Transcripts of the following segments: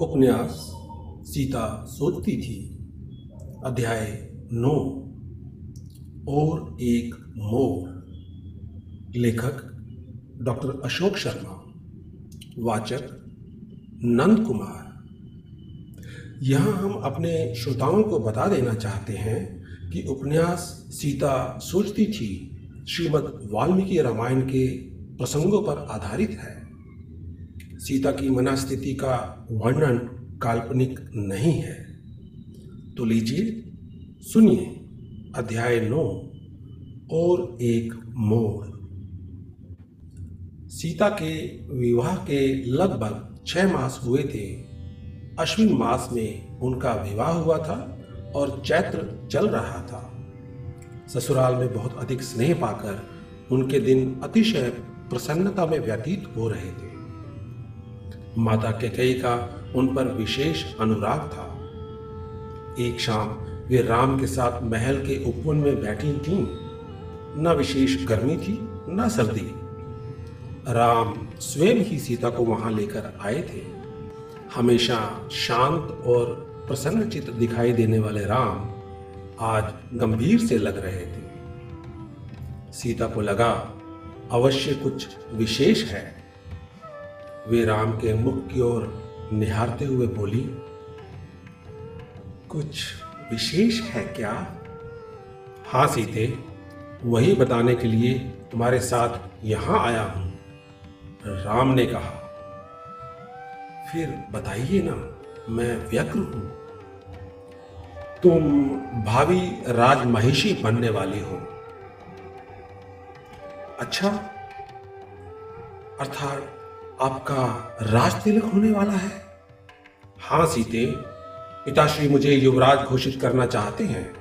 उपन्यास सीता सोचती थी, अध्याय नौ, और एक मोर। लेखक डॉक्टर अशोक शर्मा, वाचक नंद कुमार। यहाँ हम अपने श्रोताओं को बता देना चाहते हैं कि उपन्यास सीता सोचती थी श्रीमद् वाल्मीकि रामायण के प्रसंगों पर आधारित है। सीता की मनस्थिति का वर्णन काल्पनिक नहीं है। तो लीजिए, सुनिए अध्याय नौ और एक मोड़। सीता के विवाह के लगभग छह मास हुए थे। अश्विन मास में उनका विवाह हुआ था और चैत्र चल रहा था। ससुराल में बहुत अधिक स्नेह पाकर उनके दिन अतिशय प्रसन्नता में व्यतीत हो रहे थे। माता कैकई का उन पर विशेष अनुराग था। एक शाम वे राम के साथ महल के उपवन में बैठी थीं। न विशेष गर्मी थी, न सर्दी। राम स्वयं ही सीता को वहाँ लेकर आए थे। हमेशा शांत और प्रसन्न प्रसन्नचित दिखाई देने वाले राम आज गंभीर से लग रहे थे। सीता को लगा, अवश्य कुछ विशेष है। वे राम के मुख की ओर निहारते हुए बोली, कुछ विशेष है क्या? हाँ सीते, वही बताने के लिए तुम्हारे साथ यहाँ आया हूँ, राम ने कहा। फिर बताइए ना, मैं व्यग्र हूँ। तुम भावी राजमहिषी बनने वाली हो। अच्छा अर्थात आपका राज तिलक होने वाला है। हाँ, सीते, पिताश्री मुझे युवराज घोषित करना चाहते हैं।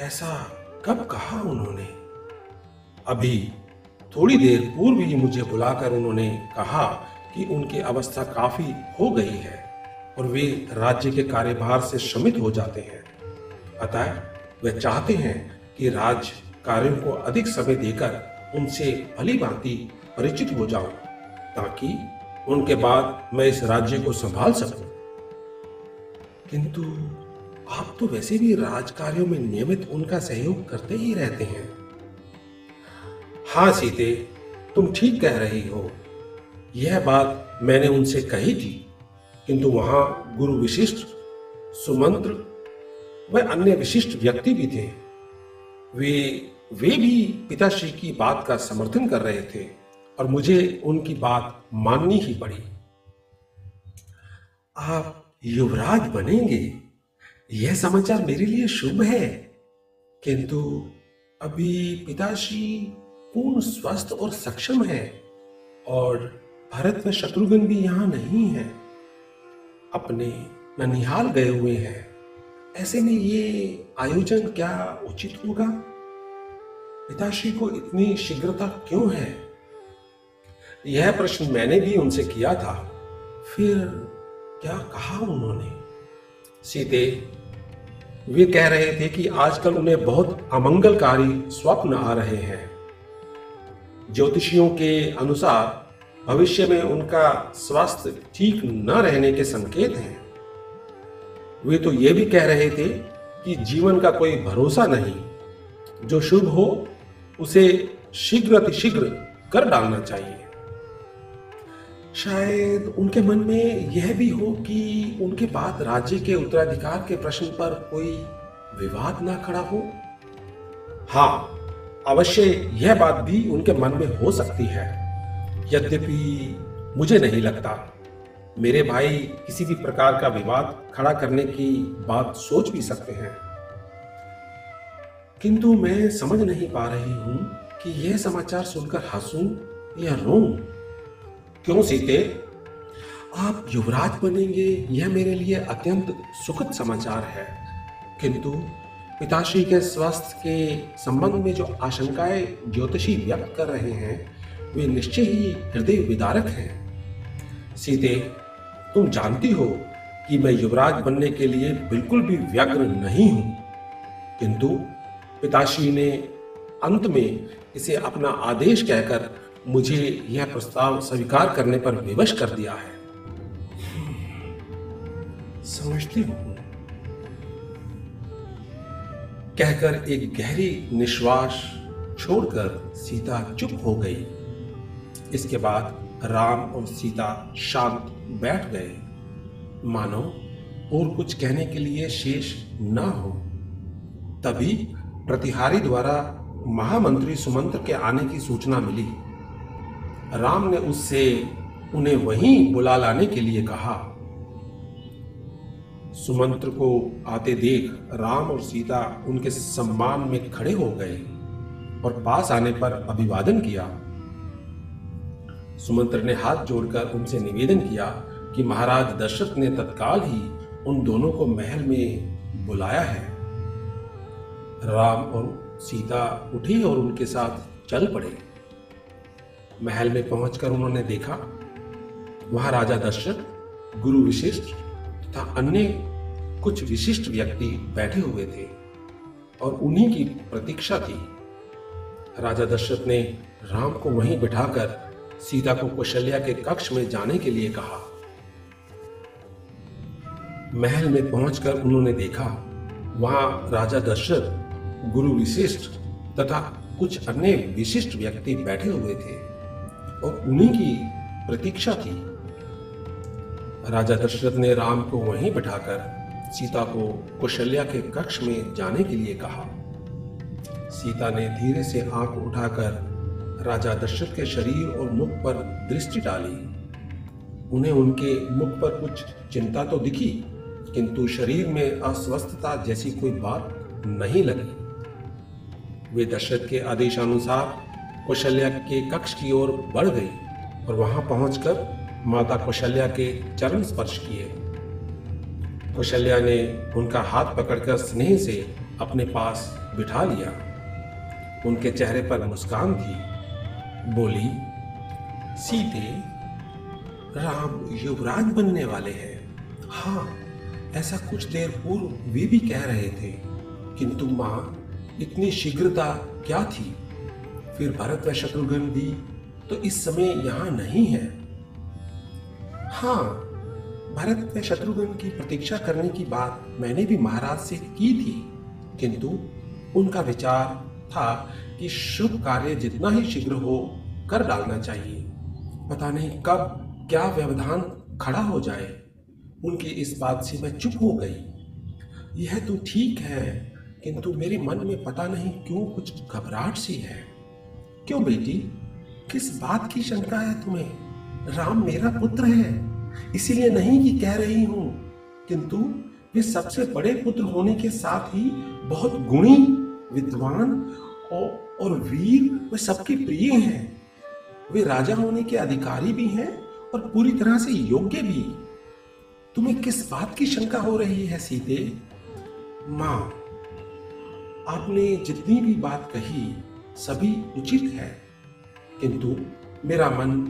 ऐसा कब कहा उन्होंने? अभी थोड़ी देर पूर्व ही मुझे बुलाकर उन्होंने कहा कि उनकी अवस्था काफ़ी हो गई है और वे राज्य के कार्यभार से श्रमित हो जाते हैं। अतः वे चाहते हैं कि राज कार्यों को अधिक समय देकर उनसे भली भांति परिचित हो जाऊँ। ताकि उनके बाद मैं इस राज्य को संभाल सकूँ। किंतु आप तो वैसे भी राज कार्यों में नियमित उनका सहयोग करते ही रहते हैं। हाँ सीते, तुम ठीक कह रही हो। यह बात मैंने उनसे कही थी, किंतु वहाँ गुरु विशिष्ट, सुमंत्र व अन्य विशिष्ट व्यक्ति भी थे। वे वे भी पिताश्री की बात का समर्थन कर रहे थे। और मुझे उनकी बात माननी ही पड़ी। आप युवराज बनेंगे, यह समाचार मेरे लिए शुभ है। किंतु अभी पिताश्री पूर्ण स्वस्थ और सक्षम है और भरत में शत्रुघ्न भी यहाँ नहीं है। अपने ननिहाल गए हुए हैं। ऐसे में ये आयोजन क्या उचित होगा? पिताश्री को इतनी शीघ्रता क्यों है? यह प्रश्न मैंने भी उनसे किया था। फिर क्या कहा उन्होंने? सीते, वे कह रहे थे कि आजकल उन्हें बहुत अमंगलकारी स्वप्न आ रहे हैं। ज्योतिषियों के अनुसार, भविष्य में उनका स्वास्थ्य ठीक न रहने के संकेत हैं। वे तो ये भी कह रहे थे कि जीवन का कोई भरोसा नहीं। जो शुभ हो, उसे शीघ्र अतिशीघ्र कर डालना चाहिए। शायद उनके मन में यह भी हो कि उनके बाद राज्य के उत्तराधिकार के प्रश्न पर कोई विवाद ना खड़ा हो। हाँ अवश्य यह बात भी उनके मन में हो सकती है। यद्यपि मुझे नहीं लगता, मेरे भाई किसी भी प्रकार का विवाद खड़ा करने की बात सोच भी सकते हैं। किंतु मैं समझ नहीं पा रही हूँ कि यह समाचार सुनकर हंसूं या रो क्यों सीते? आप युवराज बनेंगे, यह मेरे लिए अत्यंत सुखद समाचार है। किंतु पिताश्री के स्वास्थ्य के संबंध में जो आशंकाएँ ज्योतिषी व्यक्त कर रहे हैं, वे निश्चय ही हृदय विदारक हैं। सीते, तुम जानती हो कि मैं युवराज बनने के लिए बिल्कुल भी व्यग्र नहीं हूँ। किंतु पिताश्री ने अंत में इसे अपना आदेश कहकर मुझे यह प्रस्ताव स्वीकार करने पर विवश कर दिया है। समझती हूँ। कहकर एक गहरी निश्वास छोड़कर सीता चुप हो गई। इसके बाद राम और सीता शांत बैठ गए। मानो और कुछ कहने के लिए शेष न हो। तभी प्रतिहारी द्वारा महामंत्री सुमंत्र के आने की सूचना मिली। राम ने उससे उन्हें वहीं बुला लाने के लिए कहा। सुमंत्र को आते देख राम और सीता उनके सम्मान में खड़े हो गए और पास आने पर अभिवादन किया। सुमंत्र ने हाथ जोड़कर उनसे निवेदन किया कि महाराज दशरथ ने तत्काल ही उन दोनों को महल में बुलाया है। राम और सीता उठी और उनके साथ चल पड़े। महल में पहुंचकर उन्होंने देखा, वहाँ राजा दशरथ, गुरु विशिष्ट तथा अन्य कुछ विशिष्ट व्यक्ति बैठे हुए थे और उन्हीं की प्रतीक्षा थी राजा दशरथ ने राम को वहीं बिठाकर सीता को कौशल्या के कक्ष में जाने के लिए कहा। महल में पहुंचकर उन्होंने देखा, वहाँ राजा दशरथ, गुरु विशिष्ट तथा कुछ अन्य विशिष्ट व्यक्ति बैठे हुए थे। और उन्हीं की प्रतीक्षा थी राजा दशरथ ने राम को वहीं बिठाकर सीता को कौशल्या के कक्ष में जाने के लिए कहा। सीता ने धीरे से आँख उठाकर राजा दशरथ के शरीर और मुख पर दृष्टि डाली। उन्हें उनके मुख पर कुछ चिंता तो दिखी, किंतु शरीर में अस्वस्थता जैसी कोई बात नहीं लगी। वे दशरथ के आदेशानुसार कौशल्या के कक्ष की ओर बढ़ गई और वहाँ पहुंचकर माता कौशल्या के चरण स्पर्श किए। कौशल्या ने उनका हाथ पकड़कर स्नेह से अपने पास बिठा लिया। उनके चेहरे पर मुस्कान थी। बोली, सीते, राम युवराज बनने वाले हैं। हाँ ऐसा कुछ देर पूर्व वे भी कह रहे थे, किंतु माँ, इतनी शीघ्रता क्या थी? फिर भरत व शत्रुघ्न भी तो इस समय यहाँ नहीं है। हाँ भरत व शत्रुघ्न की प्रतीक्षा करने की बात मैंने भी महाराज से की थी, किंतु उनका विचार था कि शुभ कार्य जितना ही शीघ्र हो कर डालना चाहिए। पता नहीं कब क्या व्यवधान खड़ा हो जाए। उनकी इस बात से मैं चुप हो गई। यह तो ठीक है, किंतु मेरे मन में पता नहीं क्यों कुछ घबराहट सी है। क्यों बेटी? किस बात की शंका है तुम्हें? राम मेरा पुत्र है। इसीलिए नहीं कि कह रही हूँ। किंतु वे सबसे बड़े पुत्र होने के साथ ही बहुत गुणी विद्वान और, और वीर वे सबके प्रिय हैं। वे राजा होने के अधिकारी भी हैं और पूरी तरह से योग्य भी। तुम्हें किस बात की शंका हो रही है सीते? माँ आपने जितनी भी बात कही सभी उचित है। किंतु मेरा मन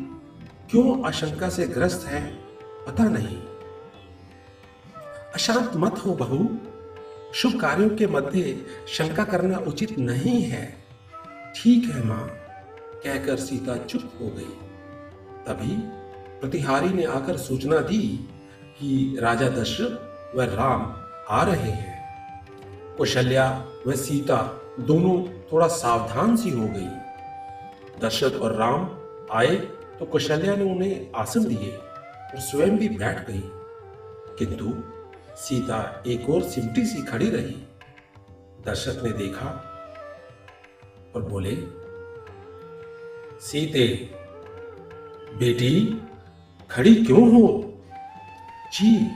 क्यों आशंका से ग्रस्त है, पता नहीं। अशांत मत हो बहू। शुभ कार्यों के मध्य शंका करना उचित नहीं है। ठीक है माँ, कहकर सीता चुप हो गई। तभी प्रतिहारी ने आकर सूचना दी कि राजा दशरथ व राम आ रहे हैं। कौशल्या व सीता दोनों थोड़ा सावधान सी हो गई। दशरथ और राम आए तो कौशल्या ने उन्हें आसन दिए और स्वयं भी बैठ गई। किंतु सीता एक और सिमटी सी खड़ी रही। दशरथ ने देखा और बोले, सीते, बेटी, खड़ी क्यों हो? जी,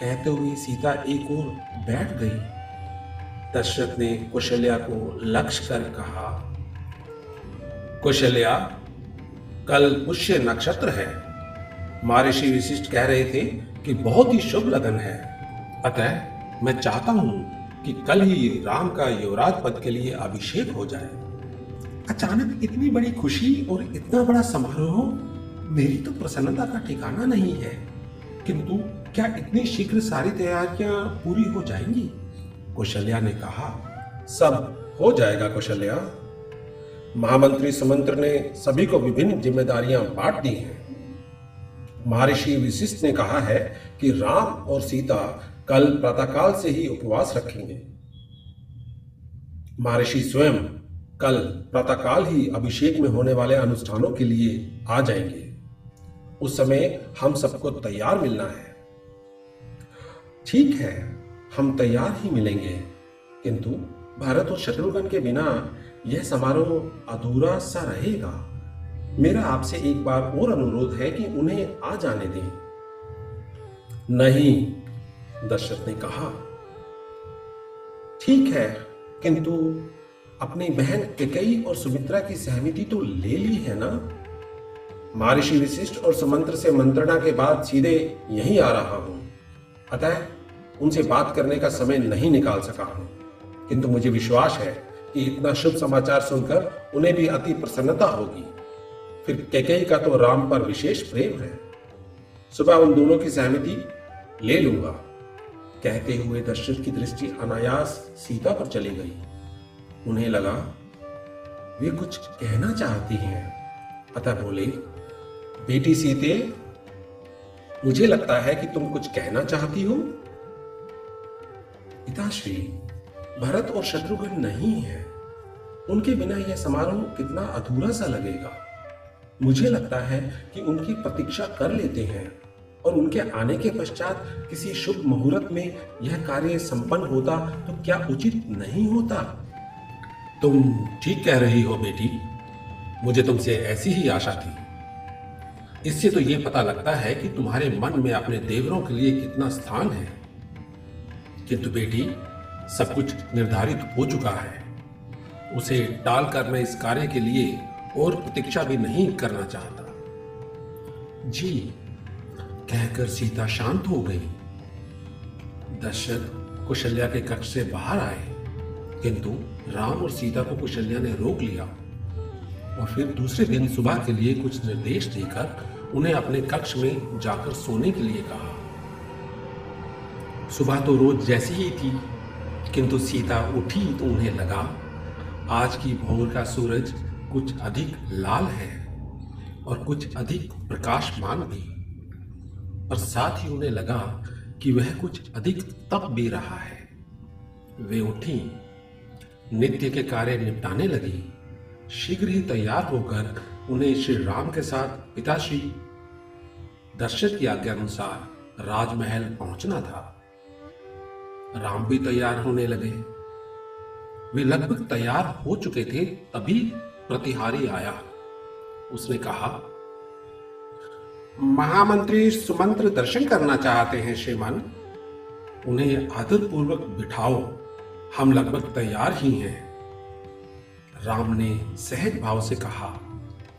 कहते हुए सीता एक और बैठ गई। दशरथ ने कुशल्या को लक्ष्य कर कहा, कुशल्या, कल पुष्य नक्षत्र है। महर्षि विशिष्ट कह रहे थे कि बहुत ही शुभ लगन है। अतः मैं चाहता हूँ कि कल ही राम का युवराज पद के लिए अभिषेक हो जाए। अचानक इतनी बड़ी खुशी और इतना बड़ा समारोह? मेरी तो प्रसन्नता का ठिकाना नहीं है। किंतु क्या इतनी शीघ्र सारी तैयारियाँ पूरी हो जाएँगी? कौशल्या ने कहा, सब हो जाएगा कौशल्या। महामंत्री सुमंत्र ने सभी को विभिन्न जिम्मेदारियाँ बांट दी हैं। महर्षि विशिष्ट ने कहा है कि राम और सीता कल प्रातःकाल से ही उपवास रखेंगे। महर्षि स्वयं कल प्रातःकाल ही अभिषेक में होने वाले अनुष्ठानों के लिए आ जाएँगे। उस समय हम सबको तैयार मिलना है। ठीक है हम तैयार ही मिलेंगे। किंतु भारत और शत्रुघ्न के बिना यह समारोह अधूरा सा रहेगा। मेरा आपसे एक बार और अनुरोध है कि उन्हें आ जाने दें। नहीं, दशरथ ने कहा। ठीक है, किंतु अपनी बहन केकई और सुमित्रा की सहमति तो ले ली है ना? महर्षि विशिष्ट और सुमंत्र से मंत्रणा के बाद सीधे यहीं आ रहा हूँ। अतः उनसे बात करने का समय नहीं निकाल सका हूँ। किंतु मुझे विश्वास है कि इतना शुभ समाचार सुनकर उन्हें भी अति प्रसन्नता होगी। फिर कैकई का तो राम पर विशेष प्रेम है। सुबह उन दोनों की सहमति ले लूँगा। कहते हुए दशरथ की दृष्टि अनायास सीता पर चली गई। उन्हें लगा, वे कुछ कहना चाहती हैं। अतः बोले, बेटी सीते, मुझे लगता है कि तुम कुछ कहना चाहती हो। पिताश्री, भरत और शत्रुघ्न नहीं है। उनके बिना यह समारोह कितना अधूरा सा लगेगा। मुझे लगता है कि उनकी प्रतीक्षा कर लेते हैं और उनके आने के पश्चात किसी शुभ मुहूर्त में यह कार्य संपन्न होता तो क्या उचित नहीं होता? तुम ठीक कह रही हो बेटी। मुझे तुमसे ऐसी ही आशा थी। इससे तो यह पता लगता है कि तुम्हारे मन में अपने देवरों के लिए कितना स्थान है। किंतु बेटी, सब कुछ निर्धारित हो चुका है। उसे टाल कर मैं इस कार्य के लिए और प्रतीक्षा भी नहीं करना चाहता। जी, कहकर सीता शांत हो गई। दशरथ कुशल्या के कक्ष से बाहर आए, किंतु राम और सीता को कुशल्या ने रोक लिया। और फिर दूसरे दिन सुबह के लिए कुछ निर्देश देकर उन्हें अपने कक्ष में जाकर सोने के लिए कहा। सुबह तो रोज जैसी ही थी, किंतु सीता उठी तो उन्हें लगा, आज की भोर का सूरज कुछ अधिक लाल है और कुछ अधिक प्रकाशमान भी। और साथ ही उन्हें लगा कि वह कुछ अधिक तप भी रहा है। वे उठी, नित्य के कार्य निपटाने लगी, शीघ्र ही तैयार होकर उन्हें श्री राम के साथ पिताश्री दर्शक की आज्ञा अनुसार राजमहल पहुँचना था। राम भी तैयार होने लगे। वे लगभग तैयार हो चुके थे, तभी प्रतिहारी आया। उसने कहा, महामंत्री सुमंत्र दर्शन करना चाहते हैं, श्रीमान। उन्हें आदर पूर्वक बिठाओ। हम लगभग तैयार ही हैं। राम ने सहज भाव से कहा,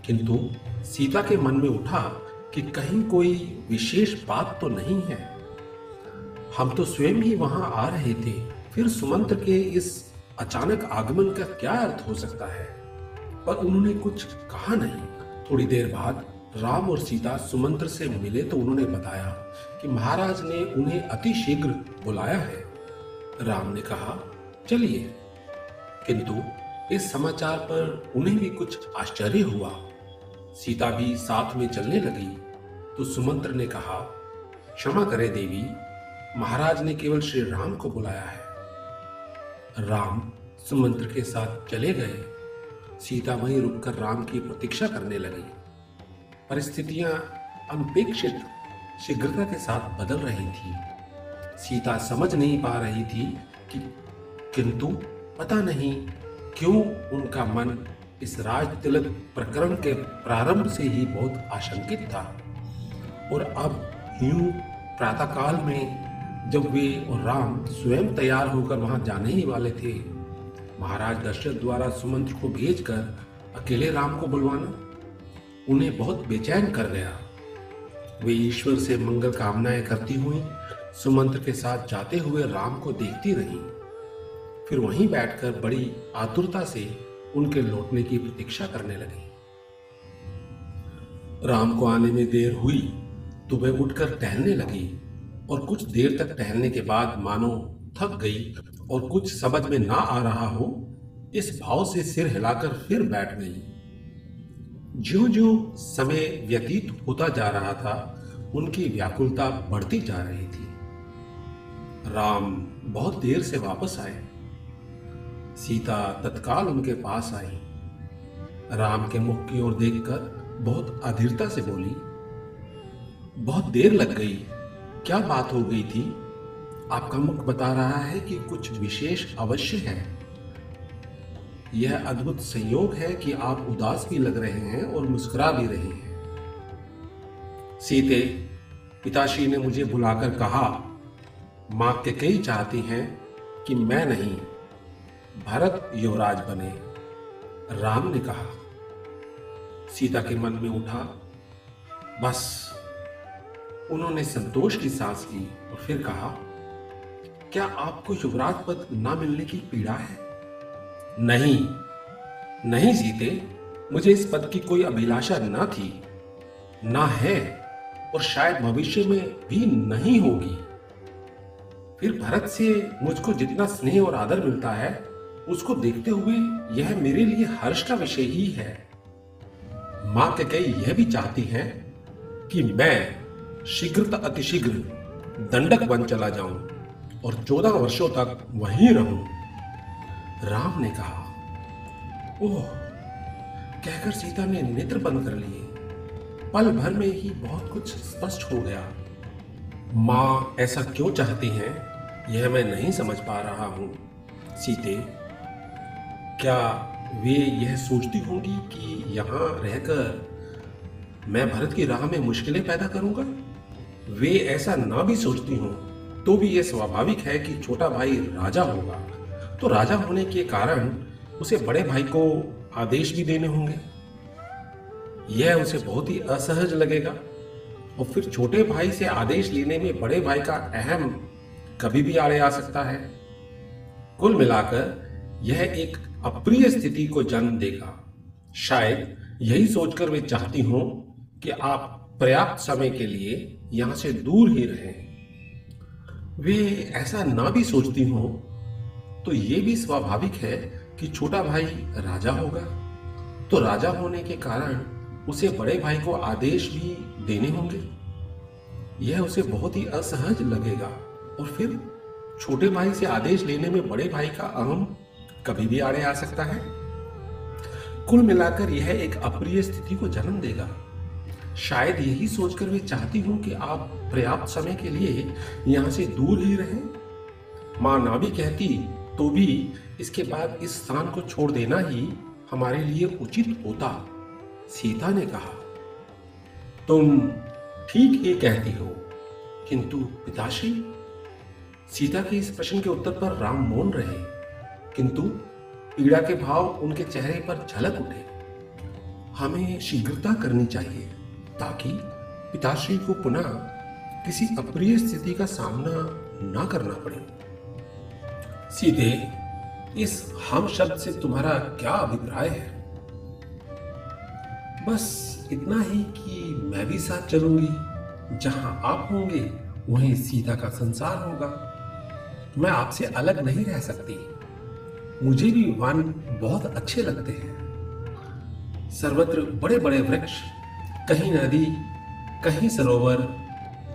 किंतु सीता के मन में उठा कि कहीं कोई विशेष बात तो नहीं है। हम तो स्वयं ही वहाँ आ रहे थे। फिर सुमंत्र के इस अचानक आगमन का क्या अर्थ हो सकता है? पर उन्होंने कुछ कहा नहीं। थोड़ी देर बाद राम और सीता सुमंत्र से मिले तो उन्होंने बताया कि महाराज ने उन्हें अति शीघ्र बुलाया है। राम ने कहा, चलिए। किंतु इस समाचार पर उन्हें भी कुछ आश्चर्य हुआ। सीता भी साथ में चलने लगी। तो सुमंत्र ने कहा, क्षमा करे देवी महाराज ने केवल श्री राम को बुलाया है। राम सुमंत्र के साथ चले गए। सीता वहीं रुककर राम की प्रतीक्षा करने लगी। परिस्थितियाँ अनपेक्षित शीघ्रता के साथ बदल रही थी। सीता समझ नहीं पा रही थी कि किंतु पता नहीं क्यों उनका मन इस राज तिलक प्रकरण के प्रारंभ से ही बहुत आशंकित था। और अब यूँ प्रातःकाल में जब वे और राम स्वयं तैयार होकर वहाँ जाने ही वाले थे, महाराज दशरथ द्वारा सुमंत्र को भेजकर अकेले राम को बुलवाना, उन्हें बहुत बेचैन कर गया। वे ईश्वर से मंगल कामनाएँ करती हुई सुमंत्र के साथ जाते हुए राम को देखती रही। फिर वहीं बैठकर बड़ी आतुरता से उनके लौटने की प्रतीक्षा करने लगी। राम को आने में देर हुई तो वह उठकर टहलने लगी। और कुछ देर तक टहलने के बाद मानो थक गई और कुछ समझ में ना आ रहा हो, इस भाव से सिर हिलाकर फिर बैठ गई। ज्यो ज्यो समय व्यतीत होता जा रहा था, उनकी व्याकुलता बढ़ती जा रही थी। राम बहुत देर से वापस आए। सीता तत्काल उनके पास आई। राम के मुख की ओर देखकर बहुत अधीरता से बोली, बहुत देर लग गई। क्या बात हो गई थी? आपका मुख बता रहा है कि कुछ विशेष अवश्य है। यह अद्भुत संयोग है कि आप उदास भी लग रहे हैं और मुस्कुरा भी रहे हैं। सीते, पिताश्री ने मुझे बुलाकर कहा माँ के कई चाहती हैं कि मैं नहीं, भरत युवराज बने। राम ने कहा। सीता के मन में उठा, बस उन्होंने संतोष की सांस ली और फिर कहा, क्या आपको युवराज पद ना मिलने की पीड़ा है? नहीं नहीं जीते। मुझे इस पद की कोई अभिलाषा ना थी, ना है और शायद भविष्य में भी नहीं होगी। फिर भरत से मुझको जितना स्नेह और आदर मिलता है, उसको देखते हुए यह मेरे लिए हर्ष का विषय ही है। माँ कई यह भी चाहती हैं कि मैं शीघ्र अतिशीघ्र दंडक बन चला जाऊँ और चौदह वर्षों तक वहीं रहूँ। राम ने कहा, ओह, कहकर सीता ने नेत्र बंद कर लिए। पल भर में ही बहुत कुछ स्पष्ट हो गया। माँ, ऐसा क्यों चाहती हैं? यह मैं नहीं समझ पा रहा हूँ। सीते, क्या वे यह सोचती होंगी कि यहाँ रहकर मैं भरत की राह में मुश्किलें पैदा करूँगा? वे ऐसा ना भी सोचती हों तो भी यह स्वाभाविक है कि छोटा भाई राजा होगा। तो राजा होने के कारण उसे बड़े भाई को आदेश भी देने होंगे। यह उसे बहुत ही असहज लगेगा। और फिर छोटे भाई से आदेश लेने में बड़े भाई का अहम कभी भी आड़े आ सकता है। कुल मिलाकर यह एक अप्रिय स्थिति को जन्म देगा। शायद यही सोचकर वे चाहती हों कि आप पर्याप्त समय के लिए यहाँ से दूर ही रहें। वे ऐसा ना भी सोचती हों तो ये भी स्वाभाविक है कि छोटा भाई राजा होगा। तो राजा होने के कारण उसे बड़े भाई को आदेश भी देने होंगे। यह उसे बहुत ही असहज लगेगा। और फिर छोटे भाई से आदेश लेने में बड़े भाई का अहम कभी भी आड़े आ सकता है। कुल मिलाकर यह एक अप्रिय स्थिति को जन्म देगा। शायद यही सोचकर वे चाहती हूँ कि आप पर्याप्त समय के लिए यहाँ से दूर ही रहें। माँ ना भी कहती तो भी इसके बाद इस स्थान को छोड़ देना ही हमारे लिए उचित होता। सीता ने कहा, तुम ठीक ही कहती हो, किंतु पिताश्री? सीता के इस प्रश्न के उत्तर पर राम मौन रहे, किंतु पीड़ा के भाव उनके चेहरे पर झलक उठे। हमें शीघ्रता करनी चाहिए। ताकि पिताश्री को पुनः किसी अप्रिय स्थिति का सामना ना करना पड़े। सीधे इस हम शब्द से तुम्हारा क्या अभिप्राय है? बस इतना ही कि मैं भी साथ चलूँगी। जहाँ आप होंगे, वहीं सीता का संसार होगा। मैं आपसे अलग नहीं रह सकती। मुझे भी वन बहुत अच्छे लगते हैं। सर्वत्र बड़े बड़े वृक्ष कहीं नदी, कहीं सरोवर,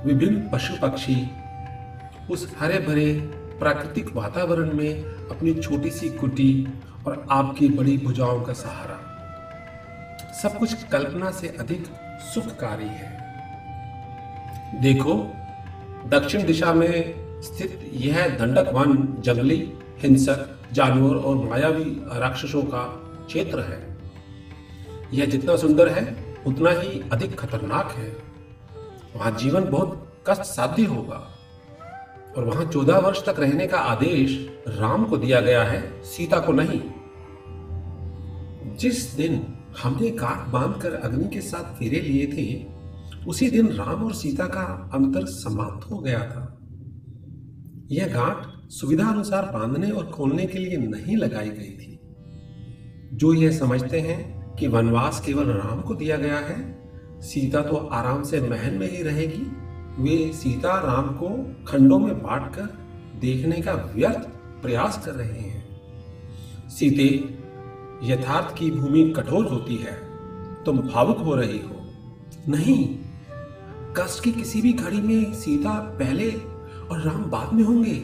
विभिन्न पशु पक्षी, उस हरे भरे प्राकृतिक वातावरण में अपनी छोटी सी कुटी और आपकी बड़ी भुजाओं का सहारा। सब कुछ कल्पना से अधिक सुखकारी है। देखो, दक्षिण दिशा में स्थित यह दंडक वन जंगली, हिंसक, जानवर और मायावी राक्षसों का क्षेत्र है। यह जितना सुंदर है उतना ही अधिक खतरनाक है। वहाँ जीवन बहुत कष्ट साध्य होगा। और वहाँ चौदह वर्ष तक रहने का आदेश राम को दिया गया है, सीता को नहीं। जिस दिन हमने काट बांधकर अग्नि के साथ फेरे लिए थे, उसी दिन राम और सीता का अंतर समाप्त हो गया था। यह गांठ सुविधा अनुसार बांधने और खोलने के लिए नहीं लगाई गई थी। जो यह समझते हैं कि वनवास केवल राम को दिया गया है, सीता तो आराम से महल में ही रहेगी। वे सीता राम को खंडों में बांटकर देखने का व्यर्थ प्रयास कर रहे हैं। सीते, यथार्थ की भूमि कठोर होती है, तुम भावुक हो रही हो। नहीं, कष्ट की किसी भी घड़ी में सीता पहले और राम बाद में होंगे।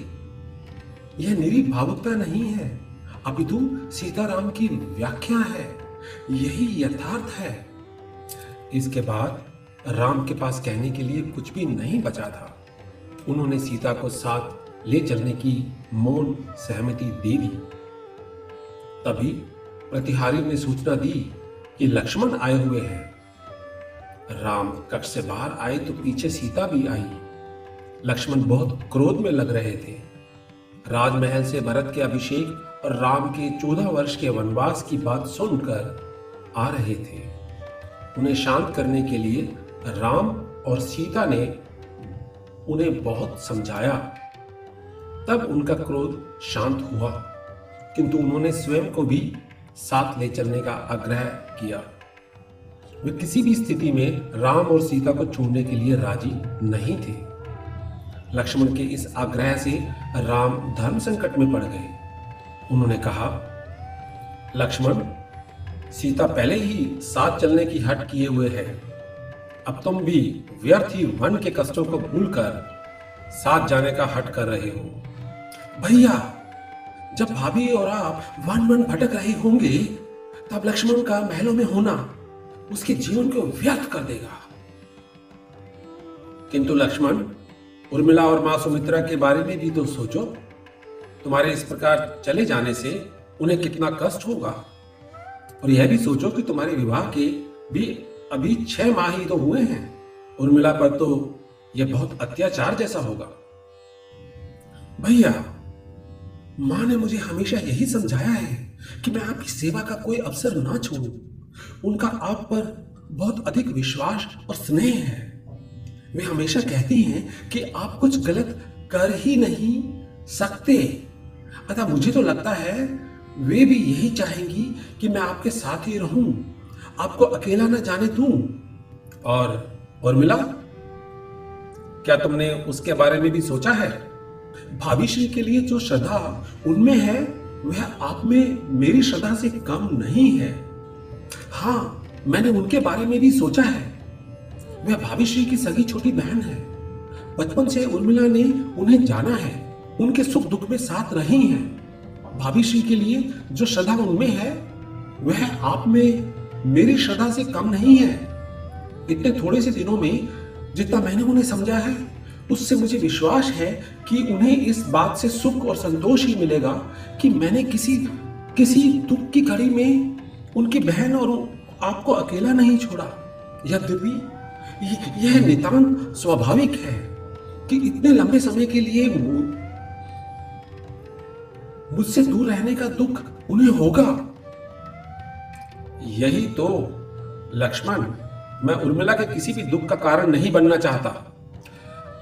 यह निरी भावुकता नहीं है। अभी अपितु सीताराम की व्याख्या है। यही यथार्थ है। इसके बाद राम के पास कहने के लिए कुछ भी नहीं बचा था। उन्होंने सीता को साथ ले चलने की मौन सहमति दे दी। तभी प्रतिहारी ने सूचना दी कि लक्ष्मण आए हुए हैं। राम कक्ष से बाहर आए तो पीछे सीता भी आई। लक्ष्मण बहुत क्रोध में लग रहे थे। राजमहल से भरत के अभिषेक राम के चौदह वर्ष के वनवास की बात सुनकर आ रहे थे। उन्हें शांत करने के लिए राम और सीता ने उन्हें बहुत समझाया। तब उनका क्रोध शांत हुआ, किंतु उन्होंने स्वयं को भी साथ ले चलने का आग्रह किया। वे किसी भी स्थिति में राम और सीता को छोड़ने के लिए राज़ी नहीं थे। लक्ष्मण के इस आग्रह से राम धर्म संकट में पड़ गए। उन्होंने कहा, लक्ष्मण, सीता पहले ही साथ चलने की हट किए हुए है। अब तुम भी व्यर्थ ही वन के कष्टों को भूलकर साथ जाने का हट कर रहे हो। भैया, जब भाभी और आप वन वन भटक रहे होंगे, तब लक्ष्मण का महलों में होना उसके जीवन को व्यर्थ कर देगा। किंतु लक्ष्मण, उर्मिला और माँ सुमित्रा के बारे में भी तो सोचो। तुम्हारे इस प्रकार चले जाने से उन्हें कितना कष्ट होगा। और यह भी सोचो कि तुम्हारे विवाह के भी अभी छह माह ही तो हुए हैं उर्मिला पर तो यह बहुत अत्याचार जैसा होगा। भैया, माँ ने मुझे हमेशा यही समझाया है कि मैं आपकी सेवा का कोई अवसर ना छोड़ू उनका आप पर बहुत अधिक विश्वास और स्नेह है। वे हमेशा कहती हैं कि आप कुछ गलत कर ही नहीं सकते। अतः मुझे तो लगता है वे भी यही चाहेंगी कि मैं आपके साथ ही रहूँ। आपको अकेला न जाने दूँ। और और मिला? क्या तुमने उसके बारे में भी सोचा है? भाभी श्री के लिए जो श्रद्धा उनमें है, वह आप में मेरी श्रद्धा से कम नहीं है। हाँ मैंने उनके बारे में भी सोचा है। वह भाभी श्री की सगी छोटी बहन है। बचपन से उर्मिला ने उन्हें जाना है। उनके सुख दुख में साथ रही हैं। भाभी के लिए जो श्रद्धा उनमें है, वह आप में मेरी श्रद्धा से कम नहीं है। इतने थोड़े से दिनों में जितना मैंने उन्हें समझा है, उससे मुझे विश्वास है कि उन्हें इस बात से सुख और संतोष ही मिलेगा कि मैंने किसी किसी दुख की घड़ी में उनकी बहन और आपको अकेला नहीं छोड़ा। यद्यपि यह नितांत स्वाभाविक है कि इतने लंबे समय के लिए मुझसे दूर रहने का दुख उन्हें होगा। यही तो लक्ष्मण, मैं उर्मिला के किसी भी दुख का कारण नहीं बनना चाहता।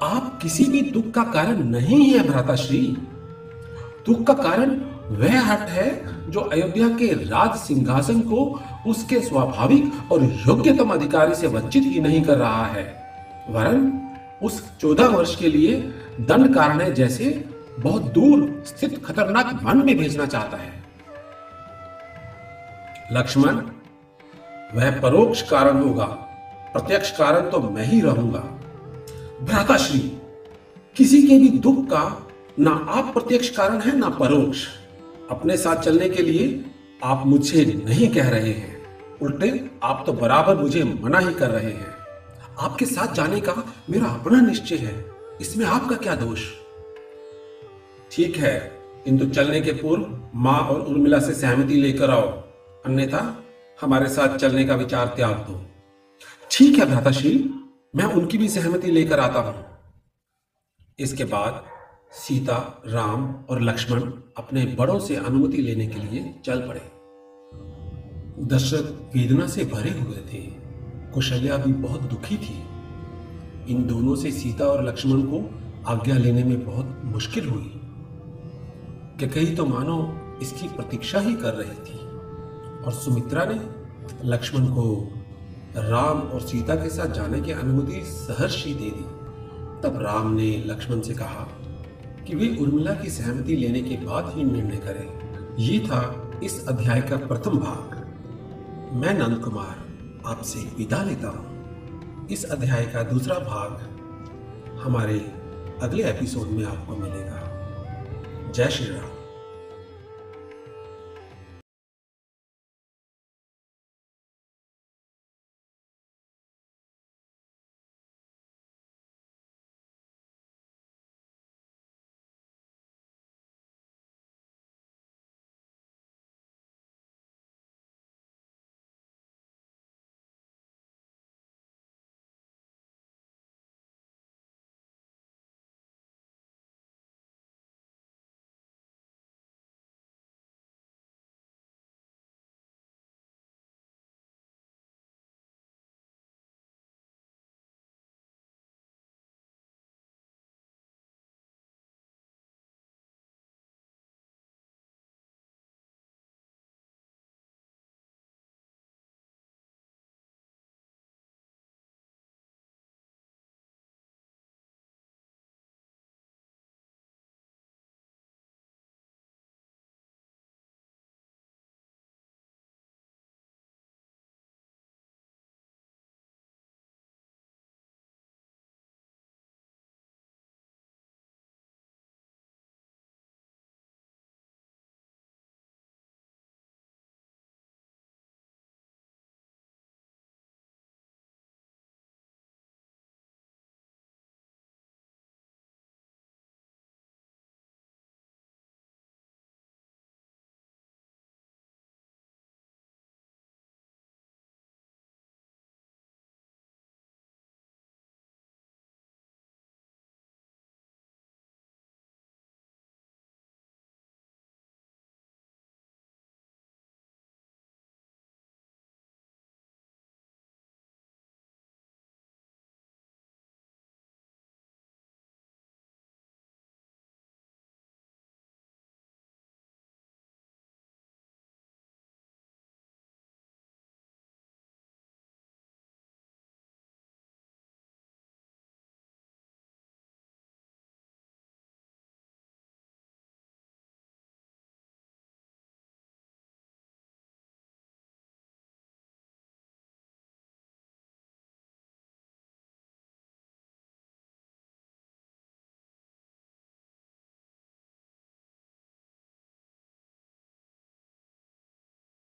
आप किसी भी दुख का कारण नहीं है, भ्राताश्री। दुख का कारण वह हट है जो अयोध्या के राज सिंहासन को उसके स्वाभाविक और योग्यतम अधिकारी से वंचित ही नहीं कर रहा है। वरन उस चौदह वर्ष के लिए दंड कारण है जैसे बहुत दूर स्थित खतरनाक वन में भेजना चाहता है। लक्ष्मण, वह परोक्ष कारण होगा। प्रत्यक्ष कारण तो मैं ही रहूँगा। भ्राताश्री, किसी के भी दुख का ना आप प्रत्यक्ष कारण है, ना परोक्ष। अपने साथ चलने के लिए आप मुझे नहीं कह रहे हैं। उल्टे, आप तो बराबर मुझे मना ही कर रहे हैं। आपके साथ जाने का मेरा अपना निश्चय है। इसमें आपका क्या दोष? ठीक है, किंतु चलने के पूर्व माँ और उर्मिला से सहमति लेकर आओ। अन्यथा हमारे साथ चलने का विचार त्याग दो। ठीक है भ्राताशील मैं उनकी भी सहमति लेकर आता हूँ। इसके बाद सीता, राम और लक्ष्मण अपने बड़ों से अनुमति लेने के लिए चल पड़े। दशरथ वेदना से भरे हुए थे। कुशल्या भी बहुत दुखी थी। इन दोनों से सीता और लक्ष्मण को आज्ञा लेने में बहुत मुश्किल हुई। कि कहीं तो मानो इसकी प्रतीक्षा ही कर रही थी। और सुमित्रा ने लक्ष्मण को राम और सीता के साथ जाने की अनुमति सहर्ष दे दी। तब राम ने लक्ष्मण से कहा कि वे उर्मिला की सहमति लेने के बाद ही निर्णय करें। ये था इस अध्याय का प्रथम भाग। मैं नंद कुमार, आपसे विदा लेता हूँ। इस अध्याय का दूसरा भाग हमारे अगले एपिसोड में आपको मिलेगा। जय श्री राम